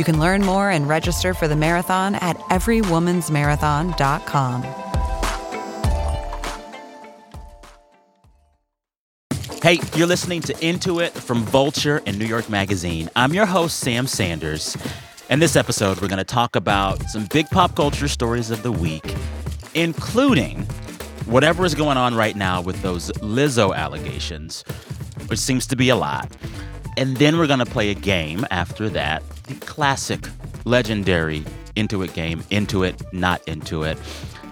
You can learn more and register for the marathon at everywomansmarathon.com. Hey, you're listening to Into It from Vulture and New York Magazine. I'm your host, Sam Sanders. In this episode, we're going to talk about some big pop culture stories of the week, including whatever is going on right now with those Lizzo allegations, which seems to be a lot. And then we're going to play a game after that the classic, legendary Into It game Into It, Not Into It.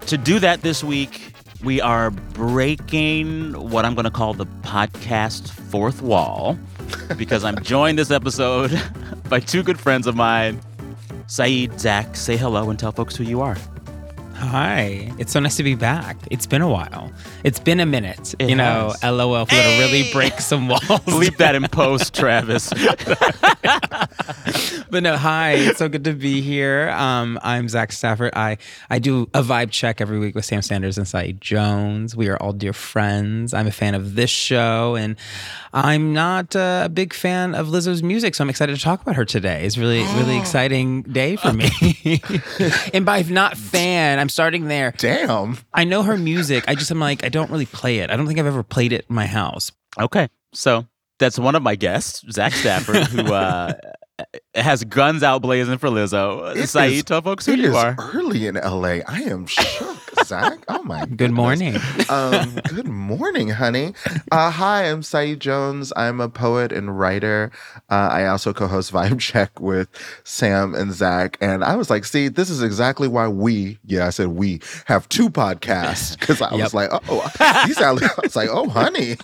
To do that this week, we are breaking what I'm going to call the podcast fourth wall because I'm joined this episode by two good friends of mine. Saeed, Zach, say hello and tell folks who you are. Hi, it's so nice to be back. It's been a while. It's been a minute. It you know, has. LOL, if we're gonna really break some walls. Bleep that in post, Travis. but no, hi, it's so good to be here. Um, I'm Zach Stafford. I I do a vibe check every week with Sam Sanders and Saeed Jones. We are all dear friends. I'm a fan of this show, and I'm not uh, a big fan of Lizzo's music, so I'm excited to talk about her today. It's really really exciting day for me. and by not fan, I'm starting there. Damn. I know her music. I just am like I don't really play it. I don't think I've ever played it in my house. Okay, so that's one of my guests, Zach Stafford, who uh, has guns out blazing for Lizzo. It Saeed, is- tell folks who you is are. early in LA. I am shook, Zach. Oh my. Good goodness. morning. Um, good morning, honey. Uh, hi, I'm Saeed Jones. I'm a poet and writer. Uh, I also co-host Vibe Check with Sam and Zach. And I was like, see, this is exactly why we, yeah, I said we have two podcasts because I Yep. was like, oh, these I was like, oh, honey.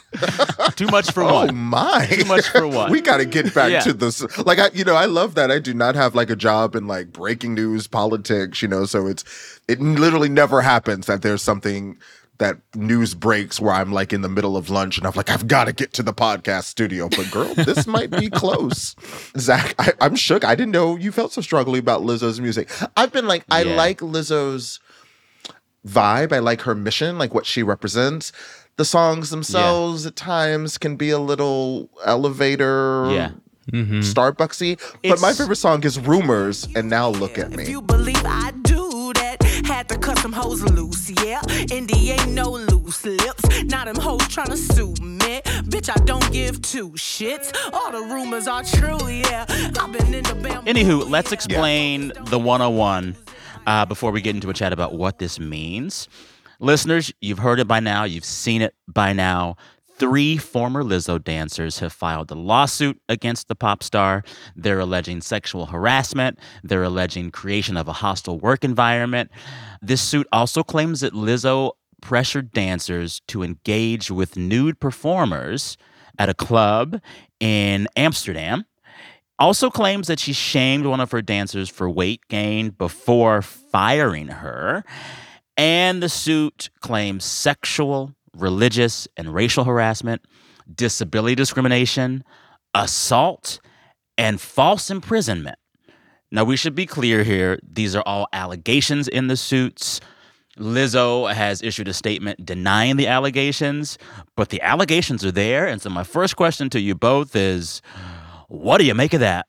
Too much for Oh one. my! Too much for one. we got to get back Yeah. to this. Like I, you know, I love that. I do not have like a job in like breaking news, politics. You know, so it's it literally never happens that there's something that news breaks where I'm like in the middle of lunch and I'm like, I've got to get to the podcast studio. But girl, this might be close. Zach, I, I'm shook. I didn't know you felt so strongly about Lizzo's music. I've been like, I Yeah. like Lizzo's vibe. I like her mission, like what she represents. The songs themselves at times can be a little elevator, Yeah. Mm-hmm. Starbucksy. But my favorite song is Rumors, and now look at If me. you believe I do that, had to cut some hoes loose, yeah. Indy ain't no loose lips. Now them hoes tryna sue me. Bitch, I don't give two shits. All the rumors are true, yeah. I've been in the bamboo. Anywho, let's explain the 101 uh, before we get into a chat about what this means. Listeners, you've heard it by now, you've seen it by now. Three former Lizzo dancers have filed a lawsuit against the pop star. They're alleging sexual harassment. They're alleging creation of a hostile work environment. This suit also claims that Lizzo pressured dancers to engage with nude performers at a club in Amsterdam also claims that she shamed one of her dancers for weight gain before firing her. And the suit claims sexual, religious, and racial harassment, disability discrimination, assault, and false imprisonment. Now, we should be clear here. These are all allegations in the suits. Lizzo has issued a statement denying the allegations, but the allegations are there. And so, my first question to you both is what do you make of that?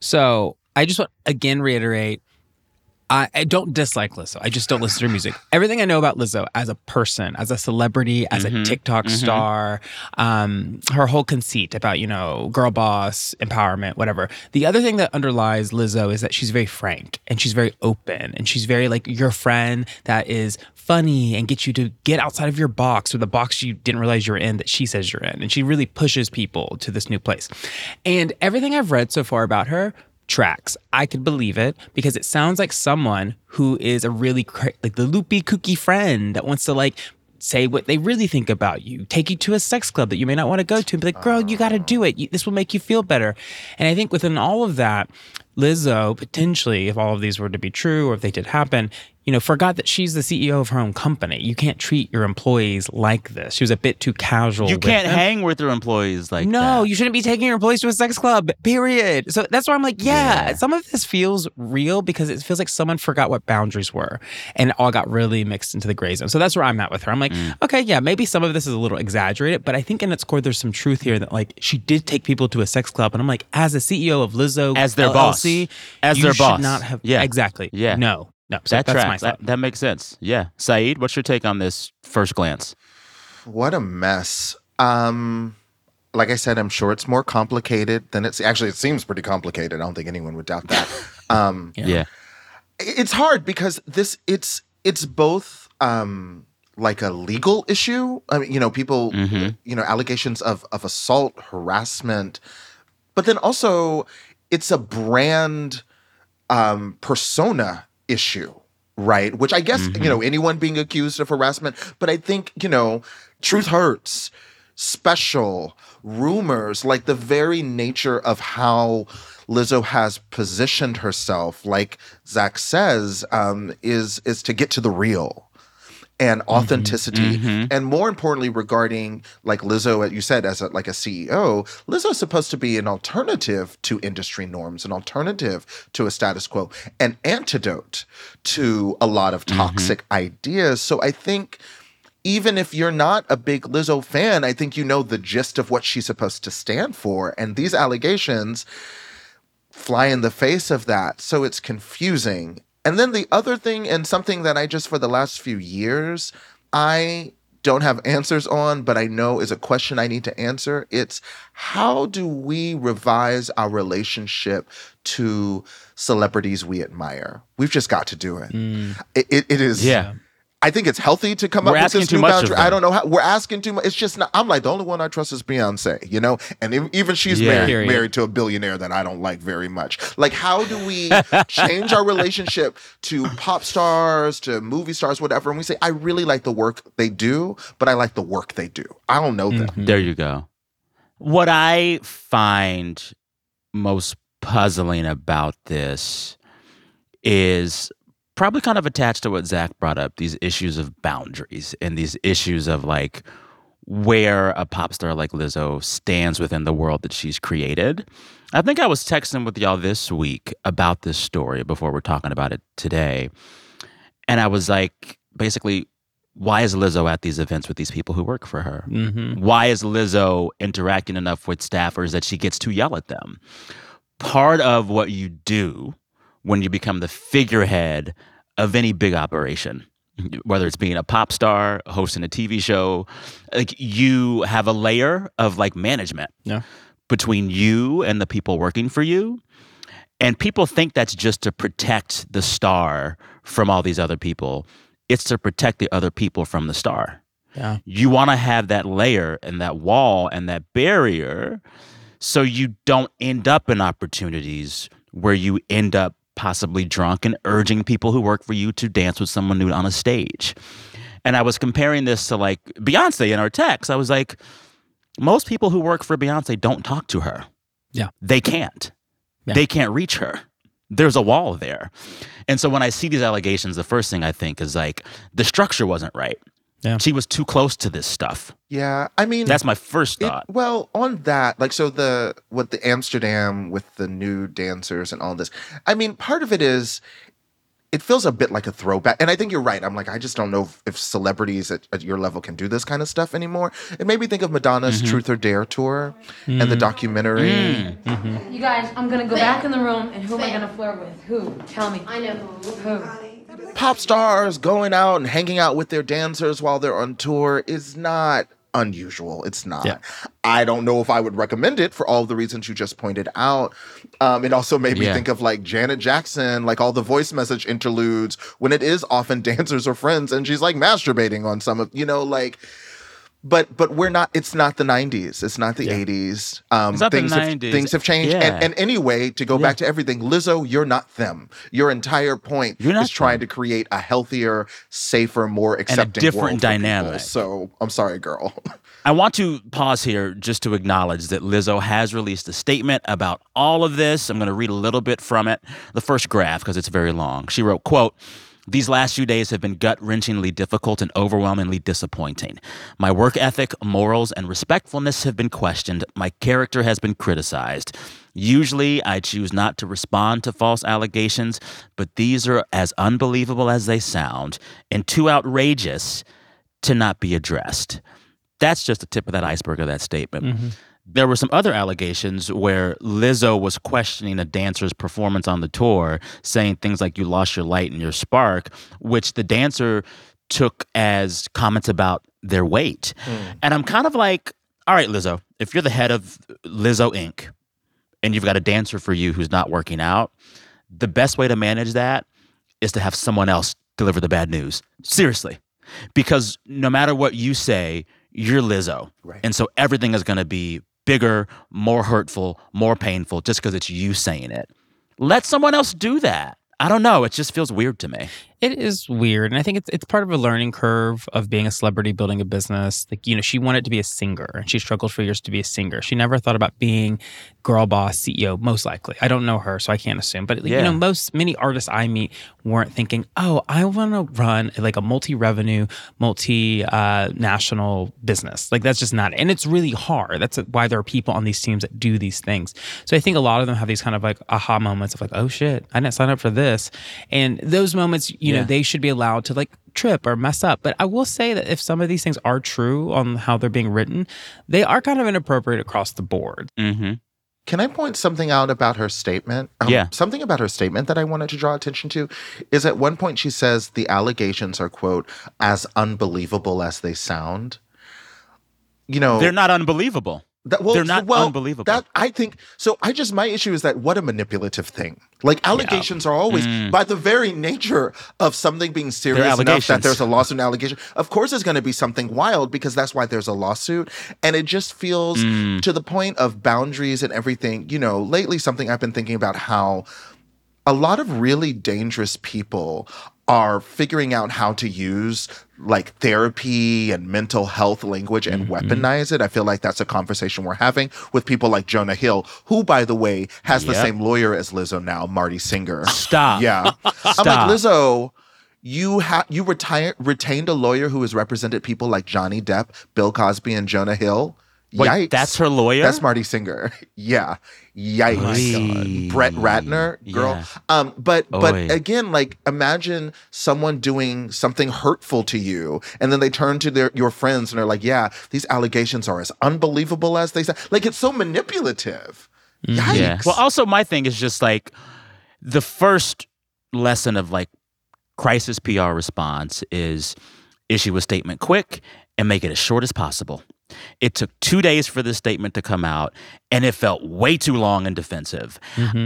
So I just want again reiterate. I, I don't dislike Lizzo. I just don't listen to her music. Everything I know about Lizzo as a person, as a celebrity, as Mhm, a TikTok mhm. star, um, her whole conceit about, you know, girl boss, empowerment, whatever. The other thing that underlies Lizzo is that she's very frank and she's very open and she's very like your friend that is funny and gets you to get outside of your box or the box you didn't realize you're in that she says you're in. And she really pushes people to this new place. And everything I've read so far about her tracks. I could believe it because it sounds like someone who is a really cra- like the loopy kooky friend that wants to like say what they really think about you, take you to a sex club that you may not want to go to, and be like, "Girl, you got to do it. You, this will make you feel better." And I think within all of that, Lizzo potentially, if all of these were to be true or if they did happen, you know, forgot that she's the CEO of her own company. You can't treat your employees like this. She was a bit too casual. You can't them. hang with your employees like no, that. you shouldn't be taking your employees to a sex club, period. So that's why I'm like, yeah, Yeah. some of this feels real because it feels like someone forgot what boundaries were and it all got really mixed into the gray zone. So that's where I'm at with her. I'm like, Mm. okay, yeah, maybe some of this is a little exaggerated, but I think in its core, there's some truth here that like she did take people to a sex club. And I'm like, as a CEO of Lizzo, As their boss. LLC, As you their should boss. not have, Yeah. exactly. Yeah. No, no. So that that's my tracks. thought. That, that makes sense. Yeah. Saeed, what's your take on this first glance? What a mess. Um, like I said, I'm sure it's more complicated than it's actually. It seems pretty complicated. I don't think anyone would doubt that. Um, Yeah. it's hard because this it's it's both um like a legal issue i mean you know people you know allegations of of assault harassment but then also it's a brand um persona issue right? Which i guess you know anyone being accused of harassment but i think you know truth hurts special rumors like the very nature of how lizzo has positioned herself like zach says um, is is to get to the real and mm-hmm. authenticity mm-hmm. and more importantly regarding like lizzo as you said as a, like a ceo lizzo is supposed to be an alternative to industry norms an alternative to a status quo an antidote to a lot of mm-hmm. toxic ideas so i think even if you're not a big Lizzo fan, I think you know the gist of what she's supposed to stand for. And these allegations fly in the face of that. So it's confusing. And then the other thing, and something that I just for the last few years, I don't have answers on, but I know is a question I need to answer. It's how do we revise our relationship to celebrities we admire? We've just got to do it. Mm. It, it, it is. Yeah. I think it's healthy to come We're up with this new boundary. I don't know how we're asking too much. It's just not. I'm like the only one I trust is Beyonce, you know, and ev- even she's Yeah. married Period. married to a billionaire that I don't like very much. Like, how do we change our relationship to pop stars, to movie stars, whatever? And we say, I really like the work they do, but I like the work they do. I don't know them. Mm-hmm. There you go. What I find most puzzling about this is probably kind of attached to what Zach brought up these issues of boundaries and these issues of like where a pop star like Lizzo stands within the world that she's created. I think I was texting with y'all this week about this story before we're talking about it today. And I was like, basically, why is Lizzo at these events with these people who work for her? Mm-hmm. Why is Lizzo interacting enough with staffers that she gets to yell at them? Part of what you do when you become the figurehead of any big operation, whether it's being a pop star, hosting a TV show, like you have a layer of like management Yeah. between you and the people working for you. And people think that's just to protect the star from all these other people. It's to protect the other people from the star Yeah. you want to have that layer and that wall and that barrier so you don't end up in opportunities where you end up possibly drunk and urging people who work for you to dance with someone nude on a stage. And I was comparing this to like Beyonce in our text. I was like, most people who work for Beyonce don't talk to her. Yeah. They can't. Yeah. They can't reach her. There's a wall there. And so when I see these allegations, the first thing I think is like the structure wasn't right. Yeah. She was too close to this stuff. Yeah, I mean, That's my first It- thought. well, on that, like, so the what the Amsterdam with the new dancers and all this. I mean, part of it is it feels a bit like a throwback, and I think you're right. I'm like, I just don't know if, if celebrities at, at your level can do this kind of stuff anymore. It made me think of Madonna's mm-hmm. Truth or Dare tour and the mm. documentary. Mm. You guys, I'm gonna go back in the room, and who am I gonna flirt with? Who? Tell me. I know who. Who? Pop stars going out and hanging out with their dancers while they're on tour is not unusual. It's not. Yeah. I don't know if I would recommend it for all the reasons you just pointed out. Um, it also made me Yeah. think of like Janet Jackson, like all the voice message interludes when it is often dancers or friends and she's like masturbating on some of, you know, like but but we're not it's not the 90s it's not the Yeah. 80s um It's not the things have 90s. things have changed Yeah. and, and anyway to go back to everything lizzo you're not them your entire point You're not is trying to create a healthier safer more accepting different world for dynamic. so i'm sorry girl I want to pause here just to acknowledge that Lizzo has released a statement about all of this. I'm going to read a little bit from it. The first graph, because it's very long. She wrote, quote, these last few days have been gut-wrenchingly difficult and overwhelmingly disappointing. My work ethic, morals, and respectfulness have been questioned. My character has been criticized. Usually, I choose not to respond to false allegations, but these are as unbelievable as they sound and too outrageous to not be addressed. That's just the tip of that iceberg of that statement. Mm-hmm. There were some other allegations where Lizzo was questioning a dancer's performance on the tour, saying things like, You lost your light and your spark, which the dancer took as comments about their weight. Hmm. And I'm kind of like, All right, Lizzo, if you're the head of Lizzo Inc., and you've got a dancer for you who's not working out, the best way to manage that is to have someone else deliver the bad news. Seriously. Because no matter what you say, you're Lizzo. Right. And so everything is going to be bigger, more hurtful, more painful just because it's you saying it. Let someone else do that. I don't know. It just feels weird to me. It is weird, and I think it's it's part of a learning curve of being a celebrity, building a business. Like you know, she wanted to be a singer, and she struggled for years to be a singer. She never thought about being girl boss CEO. Most likely, I don't know her, so I can't assume. But you know, most many artists I meet weren't thinking, "Oh, I want to run like a multi-revenue, multi-national uh, business." Like that's just not. And it's really hard. That's why there are people on these teams that do these things. So I think a lot of them have these kind of like aha moments of like, "Oh shit, I didn't sign up for this," and those moments, you know, Yeah. they should be allowed to like trip or mess up. But I will say that if some of these things are true on how they're being written, they are kind of inappropriate across the board. Mm-hmm. Can I point something out about her statement? Um, Yeah. Something about her statement that I wanted to draw attention to is at one point she says the allegations are, quote, as unbelievable as they sound. You know, They're not unbelievable. that, well, they're not well, unbelievable. That I think so. I just my issue is that what a manipulative thing. Like allegations are always mm. by the very nature of something being serious enough that there's a lawsuit and allegation. Of course, it's going to be something wild because that's why there's a lawsuit, and it just feels mm. to the point of boundaries and everything. You know, lately something I've been thinking about how a lot of really dangerous people are figuring out how to use like therapy and mental health language and mm-hmm. weaponize it. I feel like that's a conversation we're having with people like Jonah Hill, who, by the way, has the same lawyer as Lizzo now, Marty Singer. Stop. Yeah. I'm like, Lizzo, you ha- you retired retained a lawyer who has represented people like Johnny Depp, Bill Cosby, and Jonah Hill. Wait, Yikes. that's her lawyer? That's Marty Singer. yeah. Yikes. Oy. Brett Ratner, girl. Yeah. Um, but but again, like imagine someone doing something hurtful to you, and then they turn to their your friends and they're like, "Yeah, these allegations are as unbelievable as they say." Like it's so manipulative. Yikes. Mm-hmm. Yeah. Well, also my thing is just like the first lesson of like crisis PR response is issue a statement quick and make it as short as possible. It took two days for this statement to come out, and it felt way too long and defensive.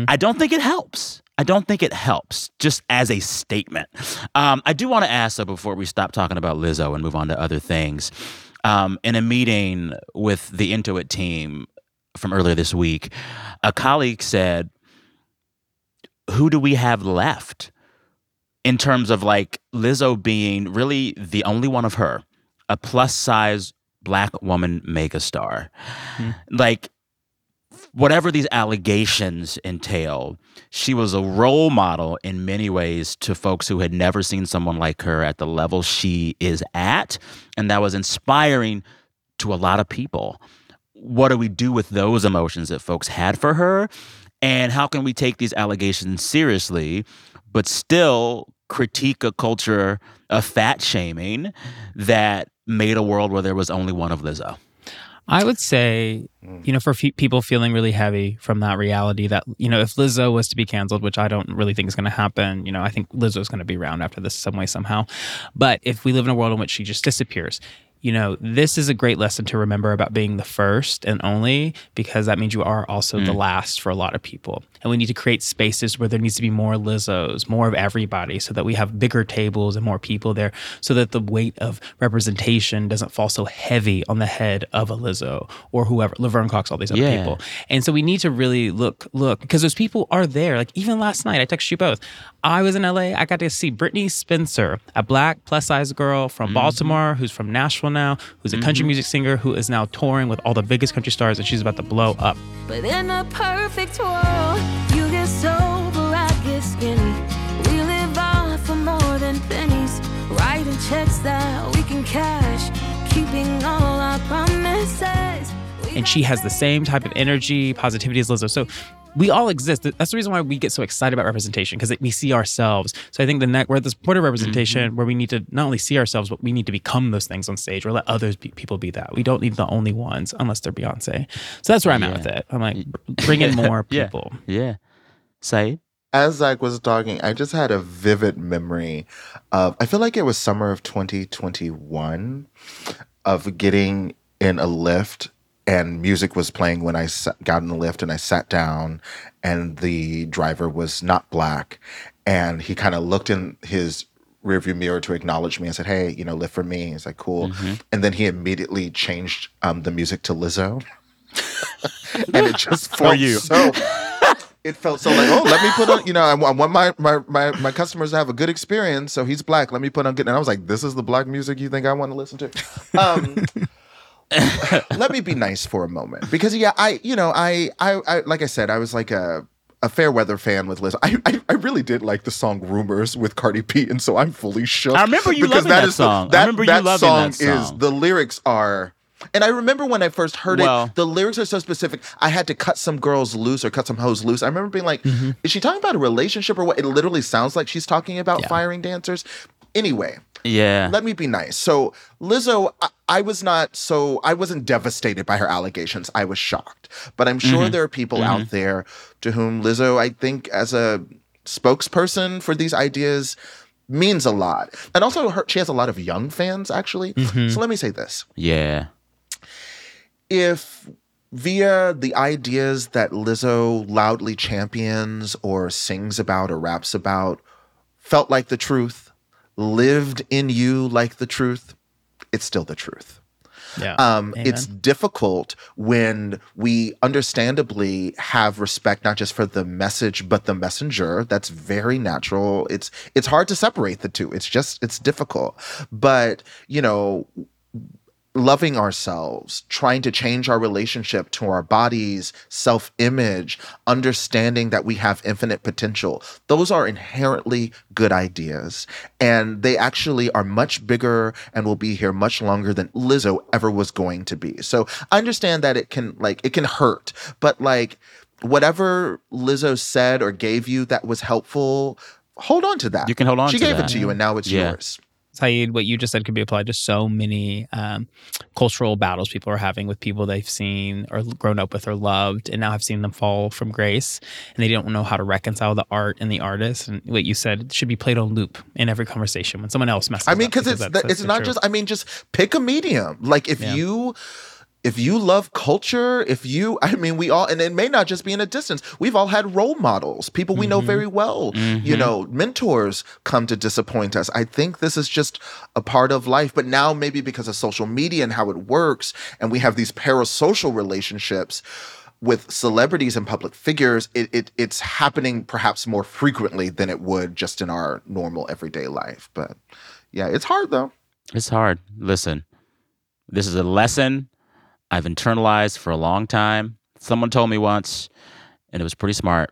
I don't think it helps. I don't think it helps just as a statement. Um, I do want to ask, though, before we stop talking about Lizzo and move on to other things. Um, in a meeting with the Into It team from earlier this week, a colleague said, Who do we have left in terms of like Lizzo being really the only one of her, a plus size black woman megastar? Hmm. Like, whatever these allegations entail, she was a role model in many ways to folks who had never seen someone like her at the level she is at. And that was inspiring to a lot of people. What do we do with those emotions that folks had for her? And how can we take these allegations seriously, but still critique a culture of fat shaming that made a world where there was only one of Lizzo? I would say, mm. you know, for fe- people feeling really heavy from that reality that, you know, if Lizzo was to be canceled, which I don't really think is going to happen, you know, I think Lizzo's going to be around after this some way, somehow. But if we live in a world in which she just disappears, you know, this is a great lesson to remember about being the first and only because that means you are also the mm. last for a lot of people. And we need to create spaces where there needs to be more Lizzos, more of everybody, so that we have bigger tables and more people there, so that the weight of representation doesn't fall so heavy on the head of a Lizzo or whoever, Laverne Cox, all these other Yeah. people. And so we need to really look, look, because those people are there. Like even last night, I texted you both. I was in LA. I got to see Brittney Spencer, a black plus size girl from mm-hmm. Baltimore who's from Nashville now, who's a country mm-hmm. music singer who is now touring with all the biggest country stars, and she's about to blow up. But in a perfect world, that we can cash, keeping all our promises. We and she has the same type of energy, positivity as Lizzo. So we all exist. That's the reason why we get so excited about representation because we see ourselves. So I think the next we're at this point of representation mm-hmm. where we need to not only see ourselves, but we need to become those things on stage or let others be, people be that. We don't need the only ones unless they're Beyonce. So that's where I'm at with it. I'm like, bring in more people. Yeah. Say As Zach was talking, I just had a vivid memory of, I feel like it was summer of 2021, of getting in a Lyft and music was playing when I got in the Lyft and I sat down and the driver was not black. And he kind of looked in his rearview mirror to acknowledge me and said, Hey, you know, lift for me. He's like, cool. And then he immediately changed um, the music to Lizzo. and it just felt you. so it felt so like, oh, let me put on, you know, I, I want my, my my my customers to have a good experience. So he's black. Let me put on good. And I was like, this is the black music you think I want to listen to? Um, let me be nice for a moment because yeah, I you know I I, I like I said I was like a. A fair weather fan with Liz. I, I I really did like the song "Rumors" with Cardi B, and so I'm fully shook. I remember you because loving that the- song. I remember you loving song that song. Is the lyrics are, and I remember when I first heard Well- it, the lyrics are so specific. I had to cut some girls loose or cut some hoes loose. I remember being like, Mm-hmm. is she talking about a relationship or what? It literally sounds like she's talking about firing dancers. Anyway, yeah. let me be nice. So Lizzo, I, I was not so I wasn't devastated by her allegations. I was shocked, but I'm sure mm-hmm. there are people out mm-hmm. there to whom Lizzo, I think, as a spokesperson for these ideas, means a lot. And also, her, she has a lot of young fans actually. Mm-hmm. So let me say this: yeah. If via the ideas that Lizzo loudly champions or sings about or raps about felt like the truth, lived in you like the truth, it's still the truth. Yeah. Um, it's difficult when we understandably have respect not just for the message but the messenger. That's very natural. It's it's hard to separate the two. It's just it's difficult. But you know, loving ourselves, trying to change our relationship to our bodies, self image, understanding that we have infinite potential. Those are inherently good ideas. And they actually are much bigger and will be here much longer than Lizzo ever was going to be. So I understand that it can, like, it can hurt, but like, whatever Lizzo said or gave you that was helpful, hold on to that. You can hold on She gave that. it to you and now it's Yeah. yours. Saeed, what you just said could be applied to so many um, cultural battles people are having with people they've seen or grown up with or loved, and now have seen them fall from grace, and they don't know how to reconcile the art and the artist. And what you said should be played on loop in every conversation when someone else messes. Up. I mean, because it's that's- the, that's it's not just. I mean, just pick a medium. Like if Yeah. you. If you love culture, if you, I mean, we all, and it may not just be in a distance. We've all had role models, people we know Mm-hmm. very well. You know, mentors come to disappoint us. I think this is just a part of life. But now, maybe because of social media and how it works, and we have these parasocial relationships with celebrities and public figures, it, it it's happening perhaps more frequently than it would just in our normal everyday life. But yeah, it's hard though. It's hard. Listen, this is a lesson I've internalized for a long time. Someone told me once, and it was pretty smart.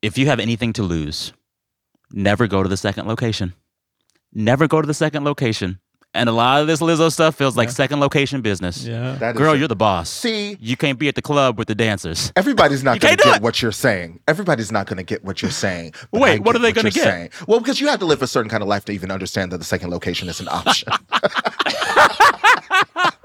If you have anything to lose, never go to the second location. Never go to the second location. And a lot of this Lizzo stuff feels like second location business. yeah. That is Girl, it. you're the boss. See, You can't be at the club with the dancers. everybody's not going to get what you're saying. Everybody's not going to get what you're saying. Wait, what are they gonna gonna get? Saying. Well, because you have to live a certain kind of life to even understand that the second location is an option.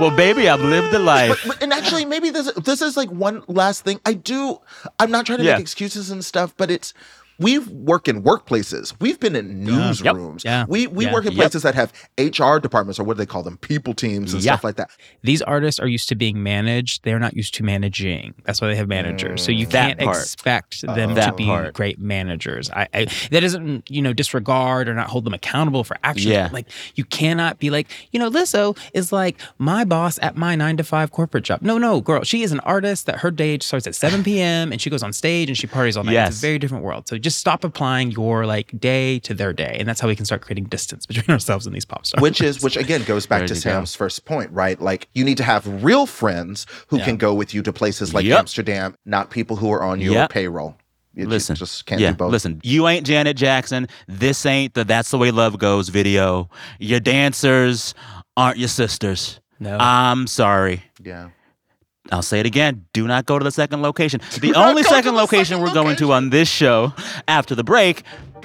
well, baby, I've lived the life. But- and actually, maybe this this is like one last thing. I do. I'm not trying to Yeah. make excuses and stuff, but it's we work in workplaces. We've been in newsrooms. Yeah. We we Yeah. work in Yep. places that have HR departments or what do they call them? People teams and Yeah. stuff like that. These artists are used to being managed. They're not used to managing. That's why they have managers. So you Mm. Can't part. expect them to be part. great managers. I, I that doesn't you know disregard or not hold them accountable for actions. Yeah. Like you cannot be like you know Lizzo is like my boss at my nine to five corporate job. No, no, girl. She is an artist that her day starts at seven p.m. and she goes on stage and she parties all night. Yes. It's a very different world. So just stop applying your like day to their day, and that's how we can start creating distance between ourselves and these pop stars. Which is which again goes back There to you go. Sam's first point, right? Like you need to have real friends who Yeah. can go with you to places like Yep. Amsterdam, not people who are on your Yep. payroll. You Listen, just can't yeah, do both. listen. You ain't Janet Jackson. This ain't the "That's the Way Love Goes" video. Your dancers aren't your sisters. No. I'm sorry. Yeah. I'll say it again. Do not go to the second location. The not only second the location second we're going to on this show after the break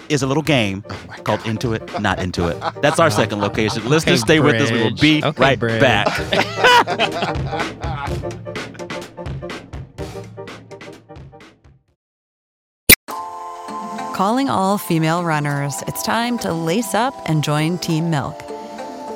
is a little game Oh called Into It, Not Into It. That's our second location. Listeners, stay with us. We will be Okay, right Bridge. back. Calling all female runners, it's time to lace up and join Team Milk.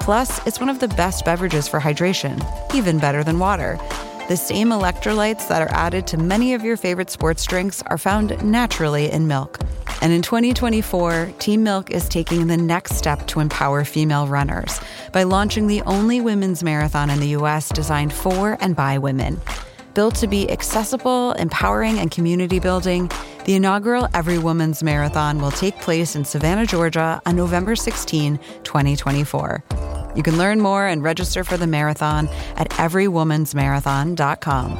Plus, it's one of the best beverages for hydration, even better than water. The same electrolytes that are added to many of your favorite sports drinks are found naturally in milk. And in 2024, Team Milk is taking the next step to empower female runners by launching the only women's marathon in the US designed for and by women. Built to be accessible, empowering, and community building, the inaugural Every Woman's Marathon will take place in Savannah, Georgia on November 16, 2024. You can learn more and register for the marathon at everywomansmarathon.com.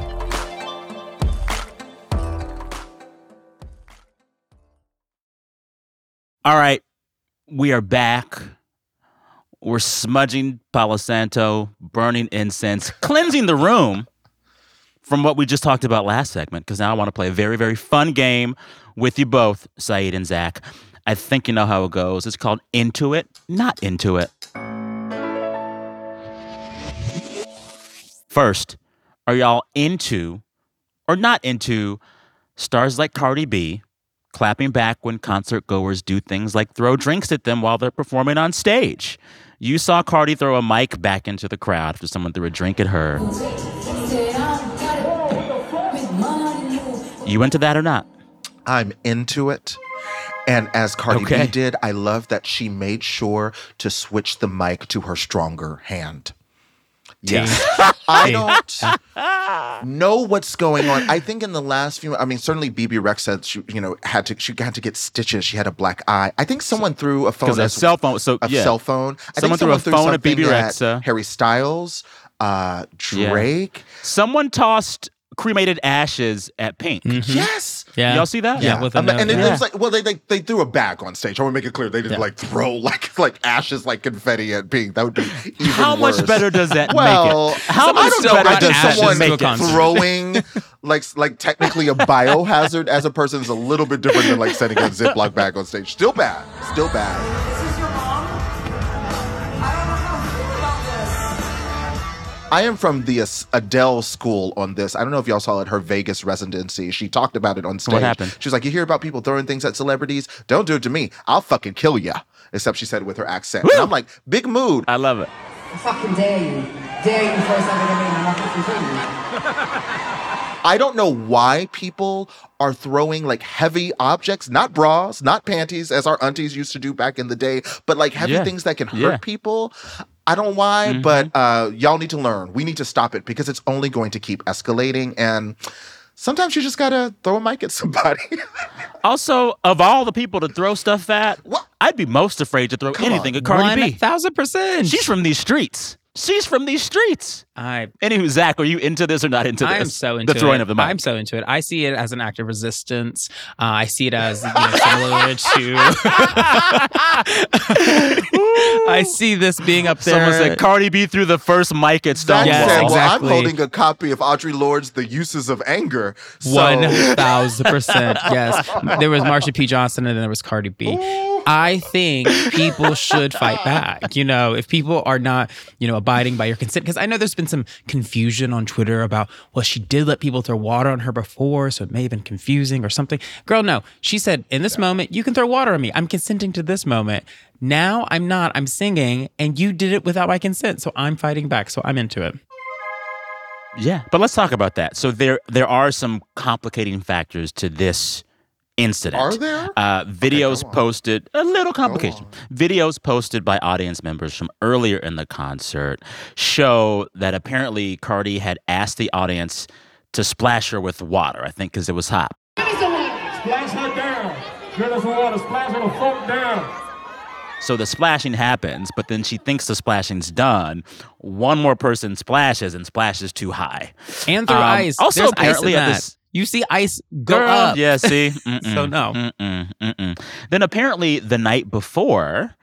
All right, we are back. We're smudging Palo Santo, burning incense, cleansing the room from what we just talked about last segment. Because now I want to play a very, very fun game with you both, Saeed and Zach. I think you know how it goes. It's called Into It, Not Into It. First, are y'all into or not into stars like Cardi B clapping back when concert goers do things like throw drinks at them while they're performing on stage? You saw Cardi throw a mic back into the crowd after someone threw a drink at her. You into that or not? I'm into it. And as Cardi Okay. B did, I love that she made sure to switch the mic to her stronger hand. Yes. I don't know what's going on. I think in the last few, I mean, certainly Bebe Rexha said she, you know, had to she had to get stitches. She had a black eye. I think someone threw a phone. Because a cell phone. So a yeah. cell phone. I Someone think threw a phone at Bebe Rexha. Harry Styles, uh, Yeah. Drake. Someone tossed cremated ashes at Pink. Yes. Yeah. Y'all see that? Yeah, with a Um, note, and it, yeah. it was like, well, they, they they threw a bag on stage. I want to make it clear they didn't Yeah. like throw like like ashes like confetti at Pink. That would be even How much better does that Well, make it? How I much don't better I does ashes someone to a concert. throwing like like technically a biohazard as a person is a little bit different than like sending a Ziploc bag on stage. Still bad. Still bad. I am from the Adele school on this. I don't know if y'all saw it, her Vegas residency. She talked about it on stage. What happened? She was like, You hear about people throwing things at celebrities? Don't do it to me. I'll fucking kill ya. Except she said it with her accent. And I'm like, Big mood. I love it. I fucking dare you. Dare you first ever to me, and I'm not fucking kill you. I don't know why people are throwing like heavy objects, not bras, not panties, as our aunties used to do back in the day, but like heavy Yeah. things that can hurt Yeah. people. I don't know why, but uh, y'all need to learn. We need to stop it because it's only going to keep escalating. And sometimes you just gotta throw a mic at somebody. Also, of all the people to throw stuff at, What? I'd be most afraid to throw anything on. at Cardi One B. thousand percent. She's from these streets. She's from these streets. I Anywho, Zach, are you into this or not into this? I am so into the throwing it. of the mic. I'm so into it. I see it as an act of resistance. Uh, I see it as you know, similar to. I see this being up there. Someone said Cardi B threw the first mic at Zach Stonewall. Yes, said, "Well, exactly. I'm holding a copy of Audre Lorde's "The Uses of Anger." So, One thousand percent. Yes. There was Marsha P. Johnson and then there was Cardi B. I think people should fight back. You know, if people are not, you know, abiding by your consent, because I know there's been some confusion on Twitter about, well, she did let people throw water on her before, so it may have been confusing or something. Girl, no. She said, in this moment, you can throw water on me. I'm consenting to this moment. Now I'm not. I'm singing, and you did it without my consent, so I'm fighting back. So I'm into it. Yeah, but let's talk about that. So there there are some complicating factors to this incident. Are there? Uh, videos on. posted a little complication. Videos posted by audience members from earlier in the concert show that apparently Cardi had asked the audience to splash her with water. I think because it was hot. Splash her down. Get us some water. Splash her the fuck down. So the splashing happens, but then she thinks the splashing's done. One more person splashes and splashes too high. And through Um, ice. also, There's ice in apparently at that. this- You see ice go Girl, up. Yeah, see? Mm-mm, So no. Mm-mm, mm-mm. Then apparently the night before,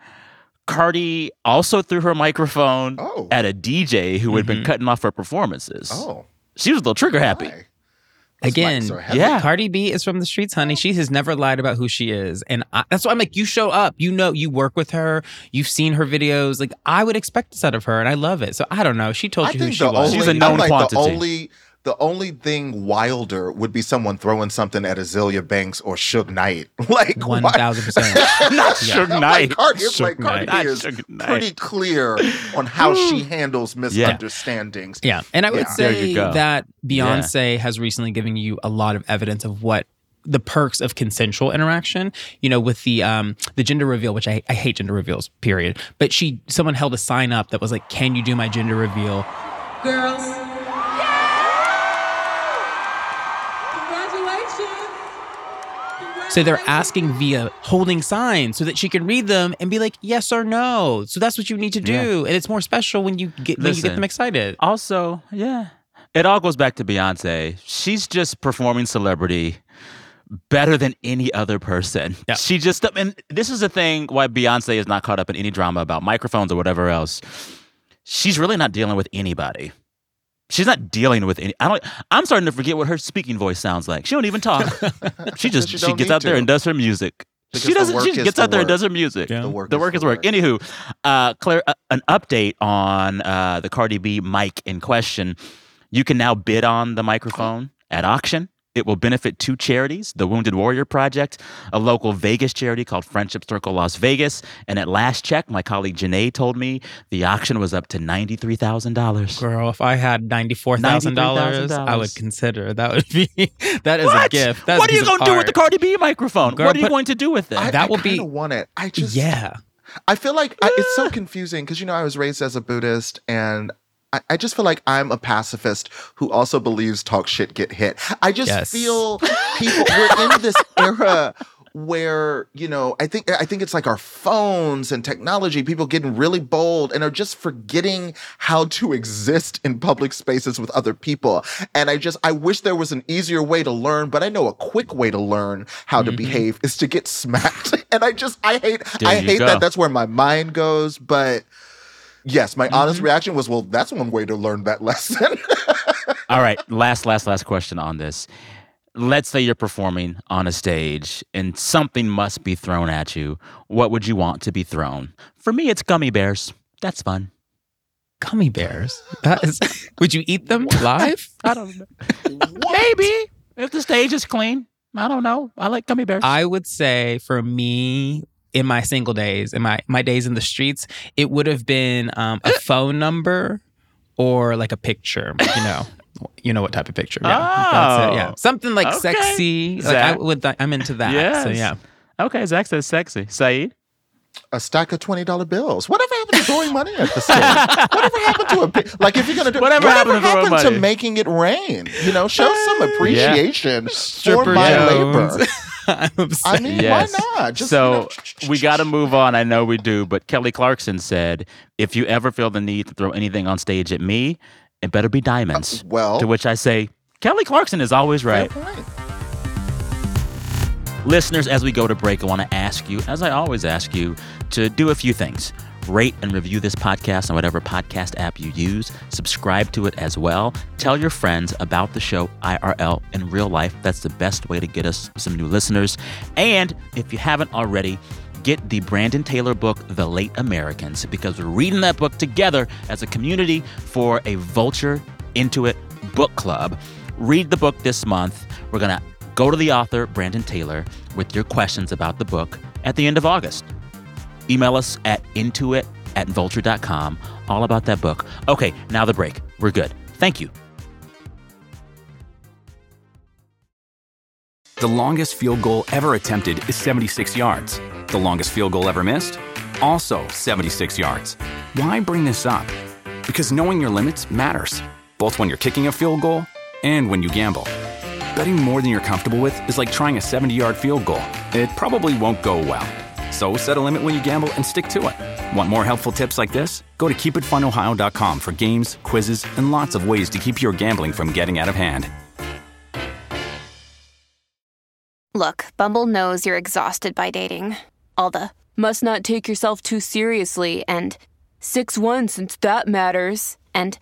Cardi also threw her microphone Oh. at a DJ who had Mm-hmm. been cutting off her performances. Oh, She was a little trigger happy. why? Again, mics are heavy. yeah. Cardi B is from the streets, honey. She has never lied about who she is. And I, that's why I'm like, you show up, you know, you work with her, you've seen her videos. Like, I would expect this out of her, and I love it. So I don't know. She told I you who think she was. only, She's a known I'm like quantity. The only, the only thing wilder would be someone throwing something at Azealia Banks or Suge Knight. Like thousand percent. Not Suge Knight. Like Cardi, it's Suge like Cardi Knight. Is Knight. pretty clear on how she handles misunderstandings. Yeah. And I would Yeah. Say that Beyonce has recently given you a lot of evidence of what the perks of consensual interaction, you know, with the um the gender reveal, which I, I hate gender reveals, period. But she someone held a sign up that was like, Can you do my gender reveal? Girls. So they're asking via holding signs so that she can read them and be like, yes or no. So that's what you need to do. And it's more special when you get when you get them excited. Also, yeah. It all goes back to Beyonce. She's just performing celebrity better than any other person. Yeah. She just and this is the thing why Beyonce is not caught up in any drama about microphones or whatever else. She's really not dealing with anybody. She's not dealing with any. I don't. I'm starting to forget what her speaking voice sounds like. She don't even talk. she just She she, gets out there to. and does her music. Because she doesn't. She is gets the out there and does her music. Yeah. The work The is work the work. work. Anywho, uh, Claire, uh, an update on uh, the Cardi B mic in question. You can now bid on the microphone at auction. It will benefit two charities the Wounded Warrior Project, a local Vegas charity called Friendship Circle Las Vegas. And at last check, my colleague Janae told me the auction was up to $93,000. Girl, if I had ninety four thousand dollars, I would consider that would be that is a gift. That is what are you going to do with the. Cardi B microphone? Girl, what are you going to do with it? I, That I would be- kinda want it. I just Yeah. I feel like I, it's so ah. confusing because you know I was raised as a Buddhist and I, I just feel like I'm a pacifist who also believes talk shit get hit. I just Yes. feel people we're in this era where you know I think I think it's like our phones and technology people getting really bold and are just forgetting how to exist in public spaces with other people and I just I wish there was an easier way to learn but I know a quick way to learn how to mm-hmm. behave is to get smacked and I just I hate There I hate go. that that's where my mind goes but yes my honest Mm-hmm. reaction was well that's one way to learn that lesson All right, last, last, last question on this. Let's say you're performing on a stage and something must be thrown at you. What would you want to be thrown? For me, it's gummy bears. That's fun. Gummy bears. That is would you eat them live? I don't know. Maybe if the stage is clean. I don't know. I like gummy bears. I would say for me, in my single days, in my my days in the streets, it would have been um, a phone number or like a picture. You know, you know what type of picture? Yeah, that's it. Yeah, Oh, something like okay. sexy. Like I Zach. would. I'm into that. So yeah. okay, Zach says sexy. Saeed? a stack of twenty dollar bills. Whatever happened to throwing money at the stage? whatever happened to a pi- like if you're gonna do Whatever happened to throwing money? making it rain? You know, show some appreciation for Stripper my Jones. labor. I'm I mean, Yes. why not? Just, so you know, we got to move on. I know we do, but Kelly Clarkson said, "If you ever feel the need to throw anything on stage at me, it better be diamonds." Uh, well- to which I say, Kelly Clarkson is always right. Listeners, as we go to break, I want to ask you, as I always ask you, to do a few things. Rate and review this podcast on whatever podcast app you use. Subscribe to it as well. Tell your friends about the show IRL in real life. That's the best way to get us some new listeners. And if you haven't already, get the Brandon Taylor book, The Late Americans, because we're reading that book together as a community for a Vulture Into It book club. Read the book this month. We're going to go to the author, Brandon Taylor, with your questions about the book at the end of August. Email us at intuit at vulture.com, all about that book. Okay, now the break. We're good. Thank you. The longest field goal ever attempted is 76 yards. The longest field goal ever missed? Also 76 yards. Why bring this up? Because knowing your limits matters, both when you're kicking a field goal and when you gamble. Betting more than you're comfortable with is like trying a 70 yard field goal. It probably won't go well. So set a limit when you gamble and stick to it. Want more helpful tips like this? Go to keepitfunohio.com for games, quizzes, and lots of ways to keep your gambling from getting out of hand. Look, Bumble knows you're exhausted by dating. All the must not take yourself too seriously and 6 1 since that matters. And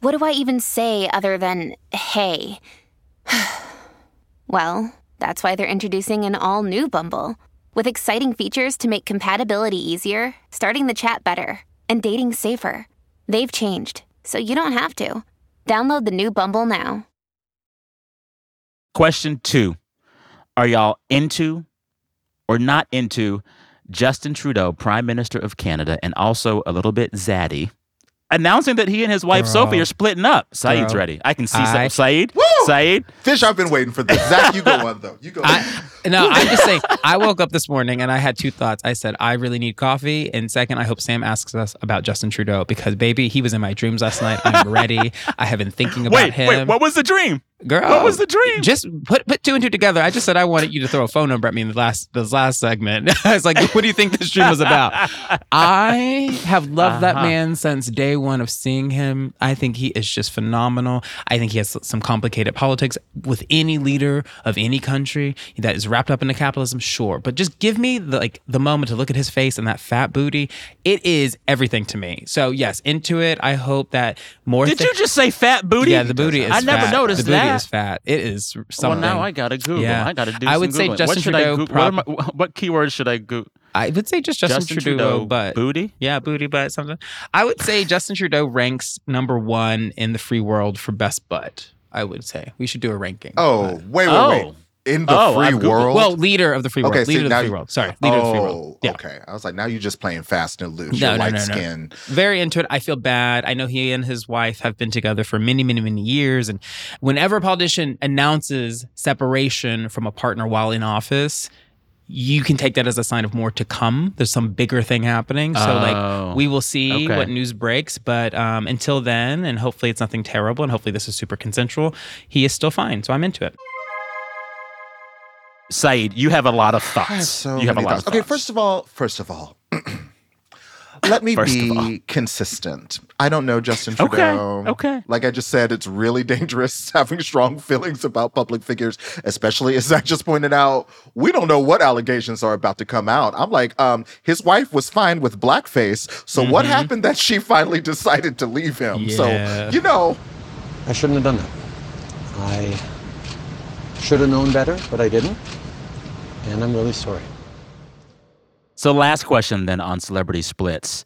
what do I even say other than hey? well, that's why they're introducing an all new Bumble with exciting features to make compatibility easier, starting the chat better, and dating safer. They've changed, so you don't have to. Download the new Bumble now. Question two Are y'all into or not into Justin Trudeau, Prime Minister of Canada, and also a little bit zaddy, announcing that he and his wife Girl. Sophie are splitting up? Saeed's Girl. ready. I can see I- Sa- Saeed. Woo! Saeed. Fish, I've been waiting for this. Zach, you go on though. You go. I, no, I'm just saying. I woke up this morning and I had two thoughts. I said, I really need coffee, and second, I hope Sam asks us about Justin Trudeau because, baby, he was in my dreams last night. I'm ready. I have been thinking about Wait, him. wait, what was the dream? Girl, What was the dream? Just put put two and two together. I just said I wanted you to throw a phone number at me in the last this last segment. I was like, "What do you think this dream was about?" I have loved that Uh-huh. man since day one of seeing him. I think he is just phenomenal. I think he has some complicated politics with any leader of any country that is wrapped up into capitalism. Sure, but just give me the like the moment to look at his face and that fat booty. It is everything to me. So yes, into it. I hope that more. Did thi- you just say fat booty? yeah, the booty is. I never fat. noticed the booty that. is fat. It is Well, something. now I gotta Google. Yeah. I gotta do. I would some say Googling. Justin what should Trudeau I Google? prob- what, am I- what keywords should I Google? I would say just Justin, Justin Trudeau, Trudeau but booty? Yeah, booty butt something. I would say Justin Trudeau ranks number one in the free world for best butt. I would say we should do a ranking. oh, wait, wait, Oh. wait. In the Oh, free I've Googled- world. well, leader of the free world. okay, leader see, of now the free you- world. Sorry, leader of the free Oh, world. Yeah. okay. I was like, now you're just playing fast and loose. No, You're no, no, no. skin. very into it. I feel bad. I know he and his wife have been together for many, many, many years. And whenever a politician announces separation from a partner while in office, you can take that as a sign of more to come. There's some bigger thing happening. So, Oh, like, we will see okay. what news breaks. But um, until then, and hopefully it's nothing terrible, and hopefully this is super consensual, he is still fine. So I'm into it. Saeed, you have a lot of thoughts. I have so you have a many lot thoughts. of Okay, first of all, first of all, let me First be consistent. I don't know Justin Okay, Trudeau. okay. okay. Like I just said, it's really dangerous having strong feelings about public figures, especially as Zach just pointed out. We don't know what allegations are about to come out. I'm like, um, his wife was fine with blackface. So what happened that she finally decided to leave him? Yeah. So you know, I shouldn't have done that. I should have known better, but I didn't. And I'm really sorry. So, last question then on celebrity splits.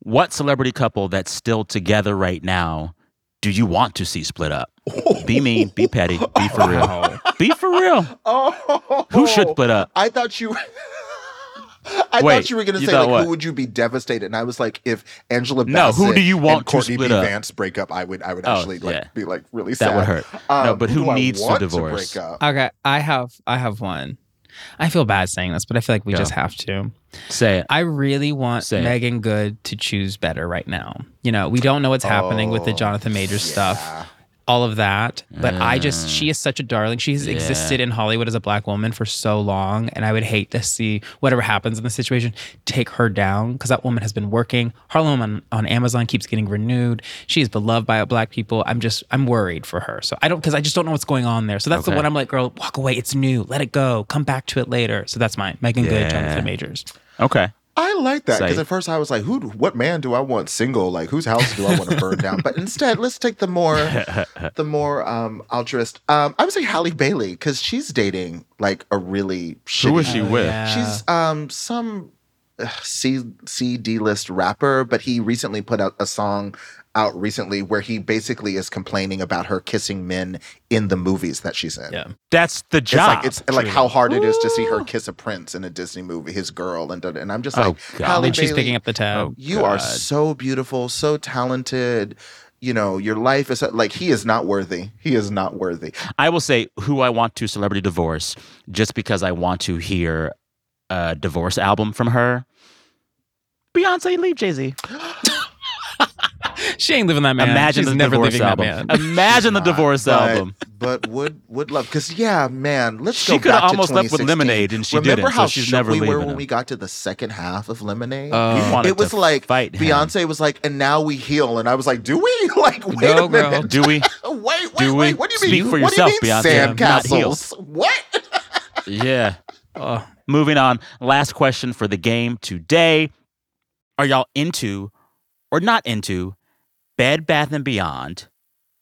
What celebrity couple that's still together right now do you want to see split up? Be mean, be petty, be for real. Be for real. oh, Who should split up? I thought you. I Wait, thought you were going to say like what? who would you be devastated, and I was like, if Angela No, who do you want and Courtney split B. up? Vance break up, I would I would Oh, actually like be like really That sad. That would hurt. No, Um, but who do I needs to want divorce? break up? Okay, I have I have one. I feel bad saying this, but I feel like we Go. just have to. Say it. I really want Say it. Meagan Good to choose better right now. You know, we don't know what's happening with the Oh, Jonathan Majors stuff. Yeah. all of that. But I just, she ah. is such a darling. She's Yeah. existed in Hollywood as a black woman for so long. And I would hate to see whatever happens in the situation take her down because that woman has been working. Harlem on, on Amazon keeps getting renewed. She is beloved by black people. I'm just, I'm worried for her. So I don't, because I just don't know what's going on there. So that's Okay. the one I'm like, girl, walk away. It's new. Let it go. Come back to it later. So that's mine. Meagan Good, Yeah. Jonathan Majors. Okay. I like that because at first I was like, "Who? What man do I want single? Like, whose house do I want to burn down?" But instead, let's take the more, the more um, altruist. Um, I would say Halle Bailey because she's dating like a really shitty. Who is she with? She's um some C C D list rapper, but he recently put out a song out recently where he basically is complaining about her kissing men in the movies that she's in. Yeah. That's the It's job. like it's like how hard it is to see her kiss a prince in a Disney movie, his girl, and and I'm just Oh, like, God. Halle And she's picking up the tab. Oh, you are so beautiful, so talented. You know, your life is like he is not worthy. He is not worthy. I will say who I want to celebrity divorce just because I want to hear a divorce album from her. Beyonce, leave Jay Z. She ain't living that man. Imagine She's the never divorce leaving album. that man. Imagine the divorce But- album. But would would love because yeah, man. Let's go. She go coulda back to almost left with 2016. Lemonade, and she Remember didn't, so how she's shook never we were when him. we got to the second half of Lemonade. Uh, we it was to like fight him. Beyonce was like, and now we heal, and I was like, do we? Like, wait Go, a girl. minute. Do we? Wait, wait, Do we? wait. What do you Speak mean? for what do you yourself, mean, Beyonce. Not healed. Sandcastles? What? Yeah. Oh, Moving on. Last question for the game today. Are y'all into or not into Bed Bath and Beyond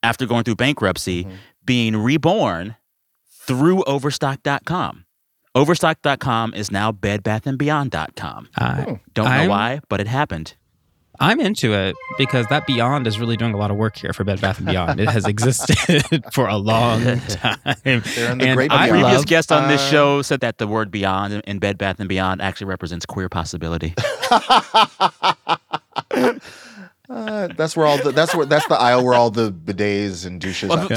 after going through bankruptcy Mm-hmm. being reborn through overstock.com? Overstock.com is now bedbathandbeyond.com. I, Don't know I'm- why, but it happened. I'm into it because that Beyond is really doing a lot of work here for Bed Bath and Beyond. It has existed for a long time. They're in the and great I Previous love, guest on this uh, show said that the word beyond in- in Bed Bath and Beyond actually represents queer possibility. Uh, that's where all the that's where that's the aisle where all the bidets and douches. are.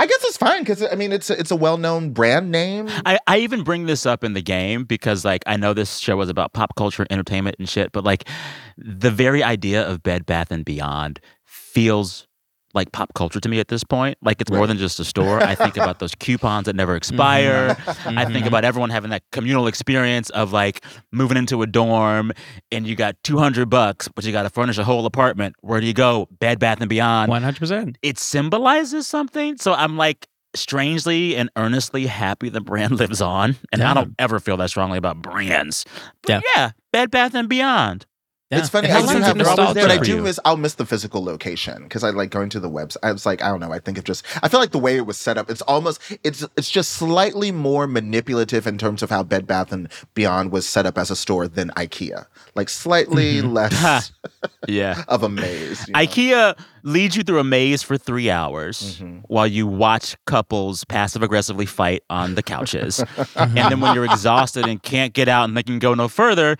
I guess it's fine because I mean it's a, it's a well known brand name. I, I even bring this up in the game because like I know this show was about pop culture, entertainment, and shit, but like the very idea of Bed Bath and Beyond feels like pop culture to me at this point. Like it's more than just a store. I think about those coupons that never expire. I think Mhm. about everyone having that communal experience of like moving into a dorm and you got 200 bucks, but you got to furnish a whole apartment. Where do you go? Bed Bath and Beyond. 100%. It symbolizes something. So I'm like strangely and earnestly happy the brand lives on. And I don't ever feel that strongly about brands. But Yeah. yeah, Bed Bath and Beyond. Yeah. It's funny. It I do have nostalgia. but I do miss. I'll miss the physical location because I like going to the website. I was like, I don't know. I think it just. I feel like the way it was set up. It's almost. It's it's just slightly more manipulative in terms of how Bed Bath and Beyond was set up as a store than IKEA. Like slightly Mm-hmm. less Yeah. of a maze. you know? IKEA leads you through a maze for three hours Mm-hmm. while you watch couples passive aggressively fight on the couches. and then when you're exhausted and can't get out and they can go no further,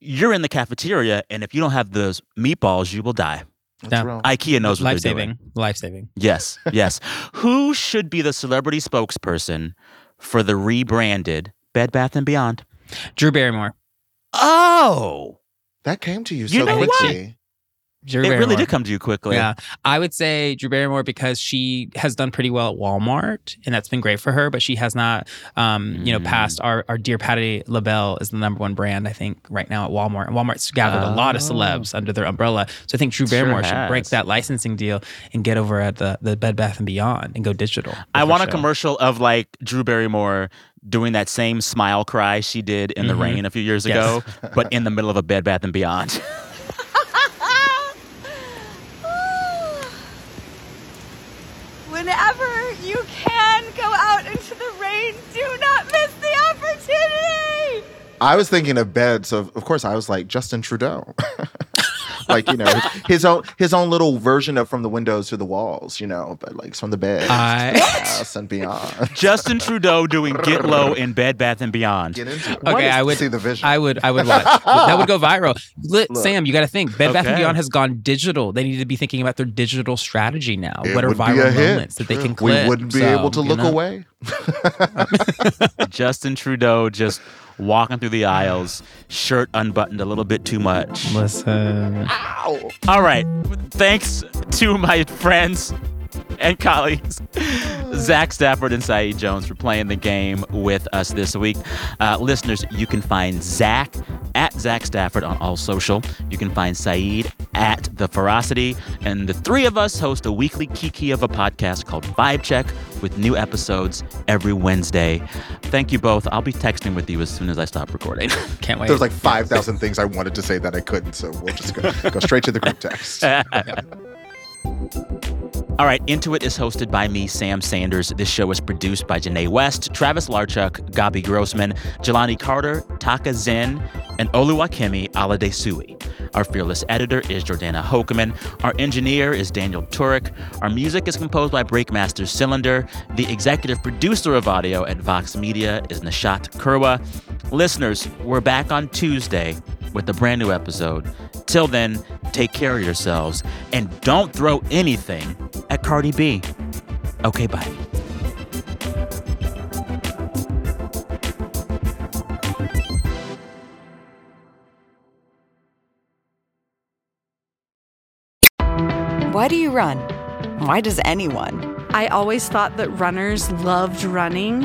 you're in the cafeteria. And if you don't have those meatballs, you will die. That's Yeah. real. IKEA knows what Life they're doing. saving. Life saving. Yes, yes. Who should be the celebrity spokesperson for the rebranded Bed Bath and Beyond? Drew Barrymore. Oh, That came to you You so know what? quickly. Drew it really did come to you quickly. Yeah, I would say Drew Barrymore because she has done pretty well at Walmart, and that's been great for her. But she has not, um, you know, Mm. passed our our dear Patti LaBelle is the number one brand I think right now at Walmart. And Walmart's gathered a lot of Oh. celebs under their umbrella, so I think Drew Sure Barrymore should break that licensing deal and get over at the the Bed Bath and Beyond and go digital. I want a show. commercial of like Drew Barrymore doing that same smile cry she did in the Mhm. rain a few years Yes. ago, but in the middle of a Bed Bath and Beyond. Whenever you can go out into the rain, do not miss I was thinking of bed, so of course I was like Justin Trudeau. like you know his, his own his own little version of from the windows to the walls, you know, but like from the bed, I- house and beyond. Justin Trudeau doing Get Low in Bed Bath and Beyond. Get into it. Okay, I would see the vision. I would I would watch. that would go viral. Li- Look. Sam, you got to think. Bed Bath and Beyond has gone digital. They need to be thinking about their digital strategy now. It what are would be viral hit. moments that they can clip? We wouldn't be So, able to you look know? away. Justin Trudeau just walking through the aisles, shirt unbuttoned a little bit too much. Listen. Ow! All right. Thanks to my friends and colleagues Zach Stafford and Saeed Jones for playing the game with us this week. Uh, listeners, you can find Zach at Zach Stafford on all social. You can find Saeed at The Ferocity. And the three of us host a weekly kiki of a podcast called Vibe Check with new episodes every Wednesday. Thank you both. I'll be texting with you as soon as I stop recording. Can't wait. There's like 5,000 things I wanted to say that I couldn't, so we'll just go, go straight to the group text. All right, Into It is hosted by me, Sam Sanders. This show is produced by Janae West, Travis Larchuk, Gabi Grossman, Jelani Carter, Taka Zen, and Oluwakemi Aladesuyi. Our fearless editor is Jordana Hochman. Our engineer is Daniel Turek. Our music is composed by Breakmaster Cylinder. The executive producer of audio at Vox Media is Nishat Kurwa. Listeners, we're back on Tuesday with a brand new episode. Till then, take care of yourselves and don't throw anything at Cardi B. Okay, bye. Why do you run? Why does anyone? I always thought that runners loved running,